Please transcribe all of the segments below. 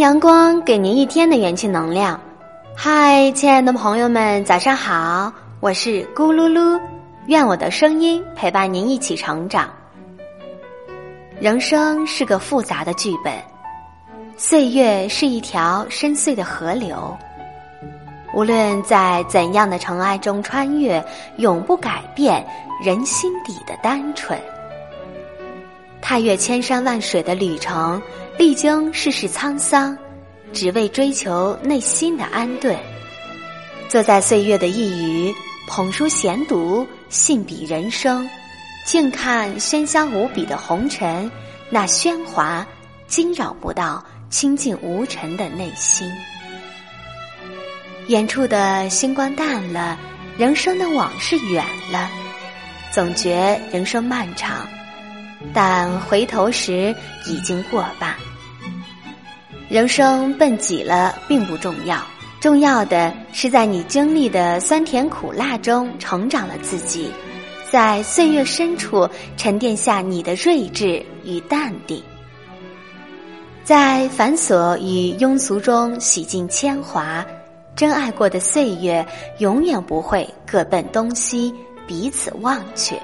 阳光给您一天的元气能量。嗨，亲爱的朋友们，早上好！我是咕噜噜，愿我的声音陪伴您一起成长。人生是个复杂的剧本，岁月是一条深邃的河流，无论在怎样的尘埃中穿越，永不改变人心底的单纯。踏越千山万水的旅程，历经世事沧桑，只为追求内心的安顿。坐在岁月的一隅，捧书闲读，信笔人生，静看喧嚣无比的红尘，那喧哗惊扰不到清静无尘的内心。远处的星光淡了，人生的往事远了，总觉人生漫长。但回头时已经过半。人生奔几了并不重要，重要的是在你经历的酸甜苦辣中成长了自己，在岁月深处沉淀下你的睿智与淡定，在繁琐与庸俗中洗尽铅华。真爱过的岁月，永远不会各奔东西，彼此忘却。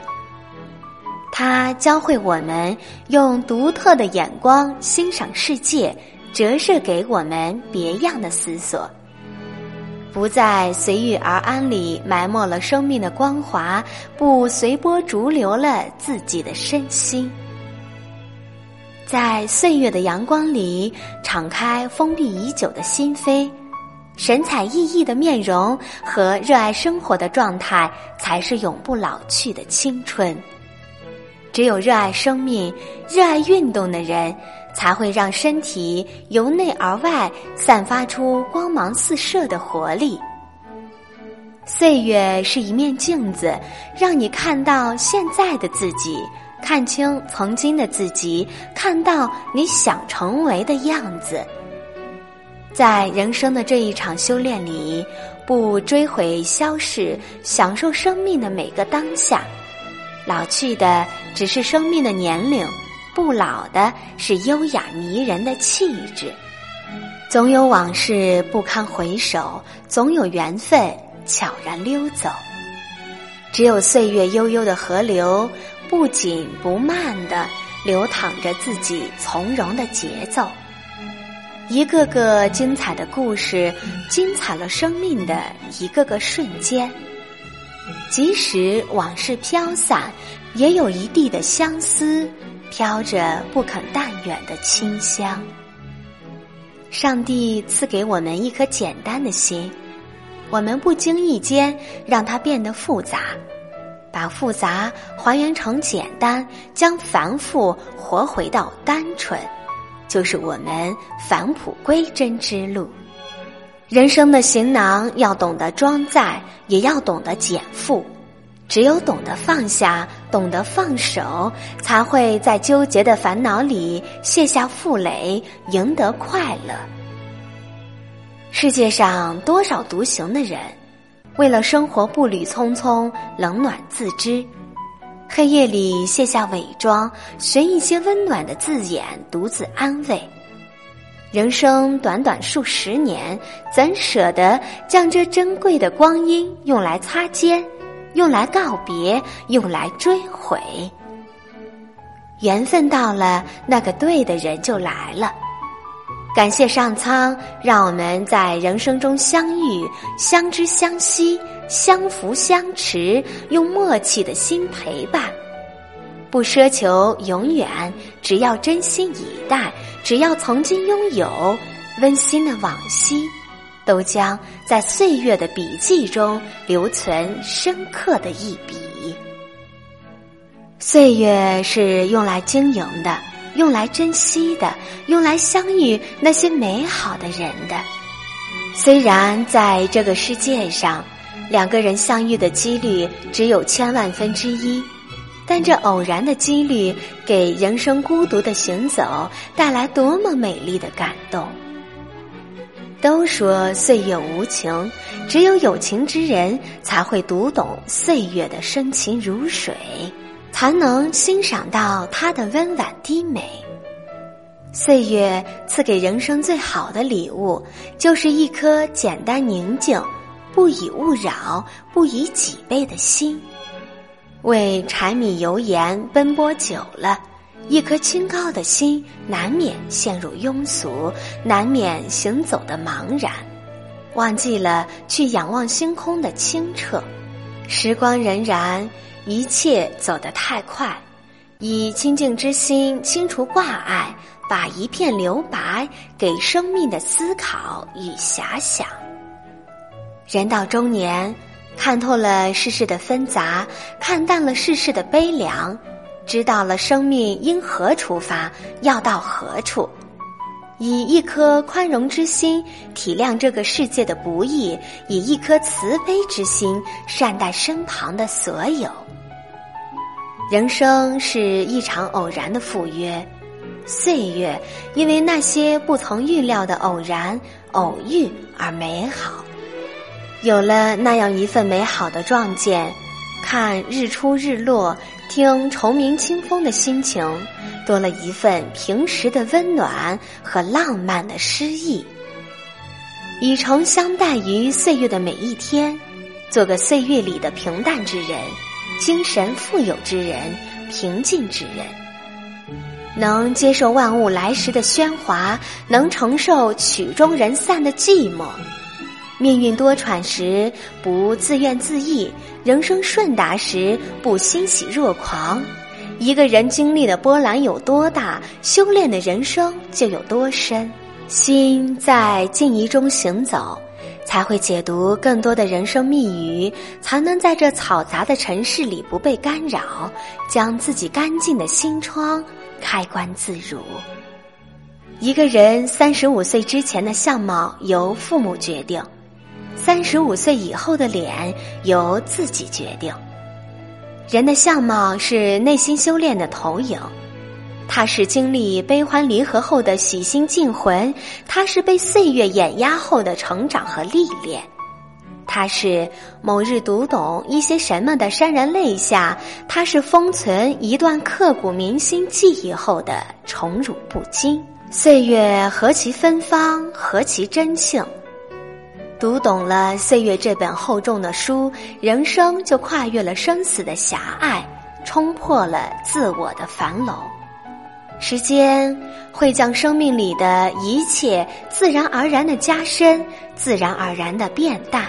它教会我们用独特的眼光欣赏世界，折射给我们别样的思索。不再随遇而安里埋没了生命的光华，不随波逐流了自己的身心。在岁月的阳光里，敞开封闭已久的心扉，神采奕奕的面容和热爱生活的状态，才是永不老去的青春。只有热爱生命、热爱运动的人，才会让身体由内而外散发出光芒四射的活力。岁月是一面镜子，让你看到现在的自己，看清曾经的自己，看到你想成为的样子。在人生的这一场修炼里，不追悔消逝，享受生命的每个当下。老去的只是生命的年龄，不老的是优雅迷人的气质。总有往事不堪回首，总有缘分悄然溜走。只有岁月悠悠的河流，不紧不慢的流淌着自己从容的节奏。一个个精彩的故事，精彩了生命的一个个瞬间。即使往事飘散，也有一地的相思，飘着不肯淡远的清香。上帝赐给我们一颗简单的心，我们不经意间让它变得复杂，把复杂还原成简单，将繁复活回到单纯，就是我们返璞归真之路。人生的行囊要懂得装载，也要懂得减负。只有懂得放下，懂得放手，才会在纠结的烦恼里卸下负累，赢得快乐。世界上多少独行的人，为了生活步履匆匆，冷暖自知。黑夜里卸下伪装，寻一些温暖的字眼，独自安慰。人生短短数十年，怎舍得将这珍贵的光阴用来擦肩，用来告别，用来追悔？缘分到了，那个对的人就来了。感谢上苍，让我们在人生中相遇、相知、相惜、相扶、相持，用默契的心陪伴。不奢求永远，只要真心以待，只要曾经拥有温馨的往昔，都将在岁月的笔记中留存深刻的一笔。岁月是用来经营的，用来珍惜的，用来相遇那些美好的人的。虽然在这个世界上，两个人相遇的几率只有千万分之一。但这偶然的几率，给人生孤独的行走带来多么美丽的感动！都说岁月无情，只有有情之人才会读懂岁月的深情如水，才能欣赏到它的温婉低美。岁月赐给人生最好的礼物，就是一颗简单宁静、不以物扰、不以己悲的心。为柴米油盐奔波久了，一颗清高的心难免陷入庸俗，难免行走的茫然，忘记了去仰望星空的清澈。时光荏苒，一切走得太快，以清净之心清除挂碍，把一片留白给生命的思考与遐想。人到中年。看透了世事的纷杂，看淡了世事的悲凉，知道了生命因何出发，要到何处，以一颗宽容之心体谅这个世界的不易，以一颗慈悲之心善待身旁的所有。人生是一场偶然的赴约，岁月因为那些不曾预料的偶然偶遇而美好。有了那样一份美好的撞见，看日出日落，听虫鸣清风的心情，多了一份平时的温暖和浪漫的诗意。以诚相待于岁月的每一天，做个岁月里的平淡之人，精神富有之人，平静之人，能接受万物来时的喧哗，能承受曲终人散的寂寞。命运多舛时不自怨自艾，人生顺达时不欣喜若狂。一个人经历的波澜有多大，修炼的人生就有多深。心在静怡中行走，才会解读更多的人生密语，才能在这嘈杂的城市里不被干扰，将自己干净的心窗开关自如。一个人三十五岁之前的相貌由父母决定。三十五岁以后的脸由自己决定。人的相貌是内心修炼的投影，它是经历悲欢离合后的洗心净魂，它是被岁月碾压后的成长和历练，它是某日读懂一些什么的潸然泪下，它是封存一段刻骨铭心记忆后的宠辱不惊。岁月何其芬芳，何其真性。读懂了岁月这本厚重的书，人生就跨越了生死的狭隘，冲破了自我的樊笼。时间会将生命里的一切自然而然的加深，自然而然的变淡。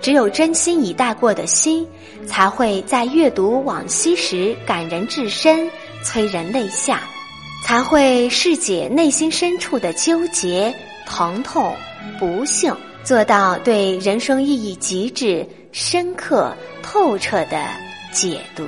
只有真心以待过的心，才会在阅读往昔时感人至深，催人泪下，才会释解内心深处的纠结、疼痛、不幸。做到对人生意义极致、深刻、透彻的解读。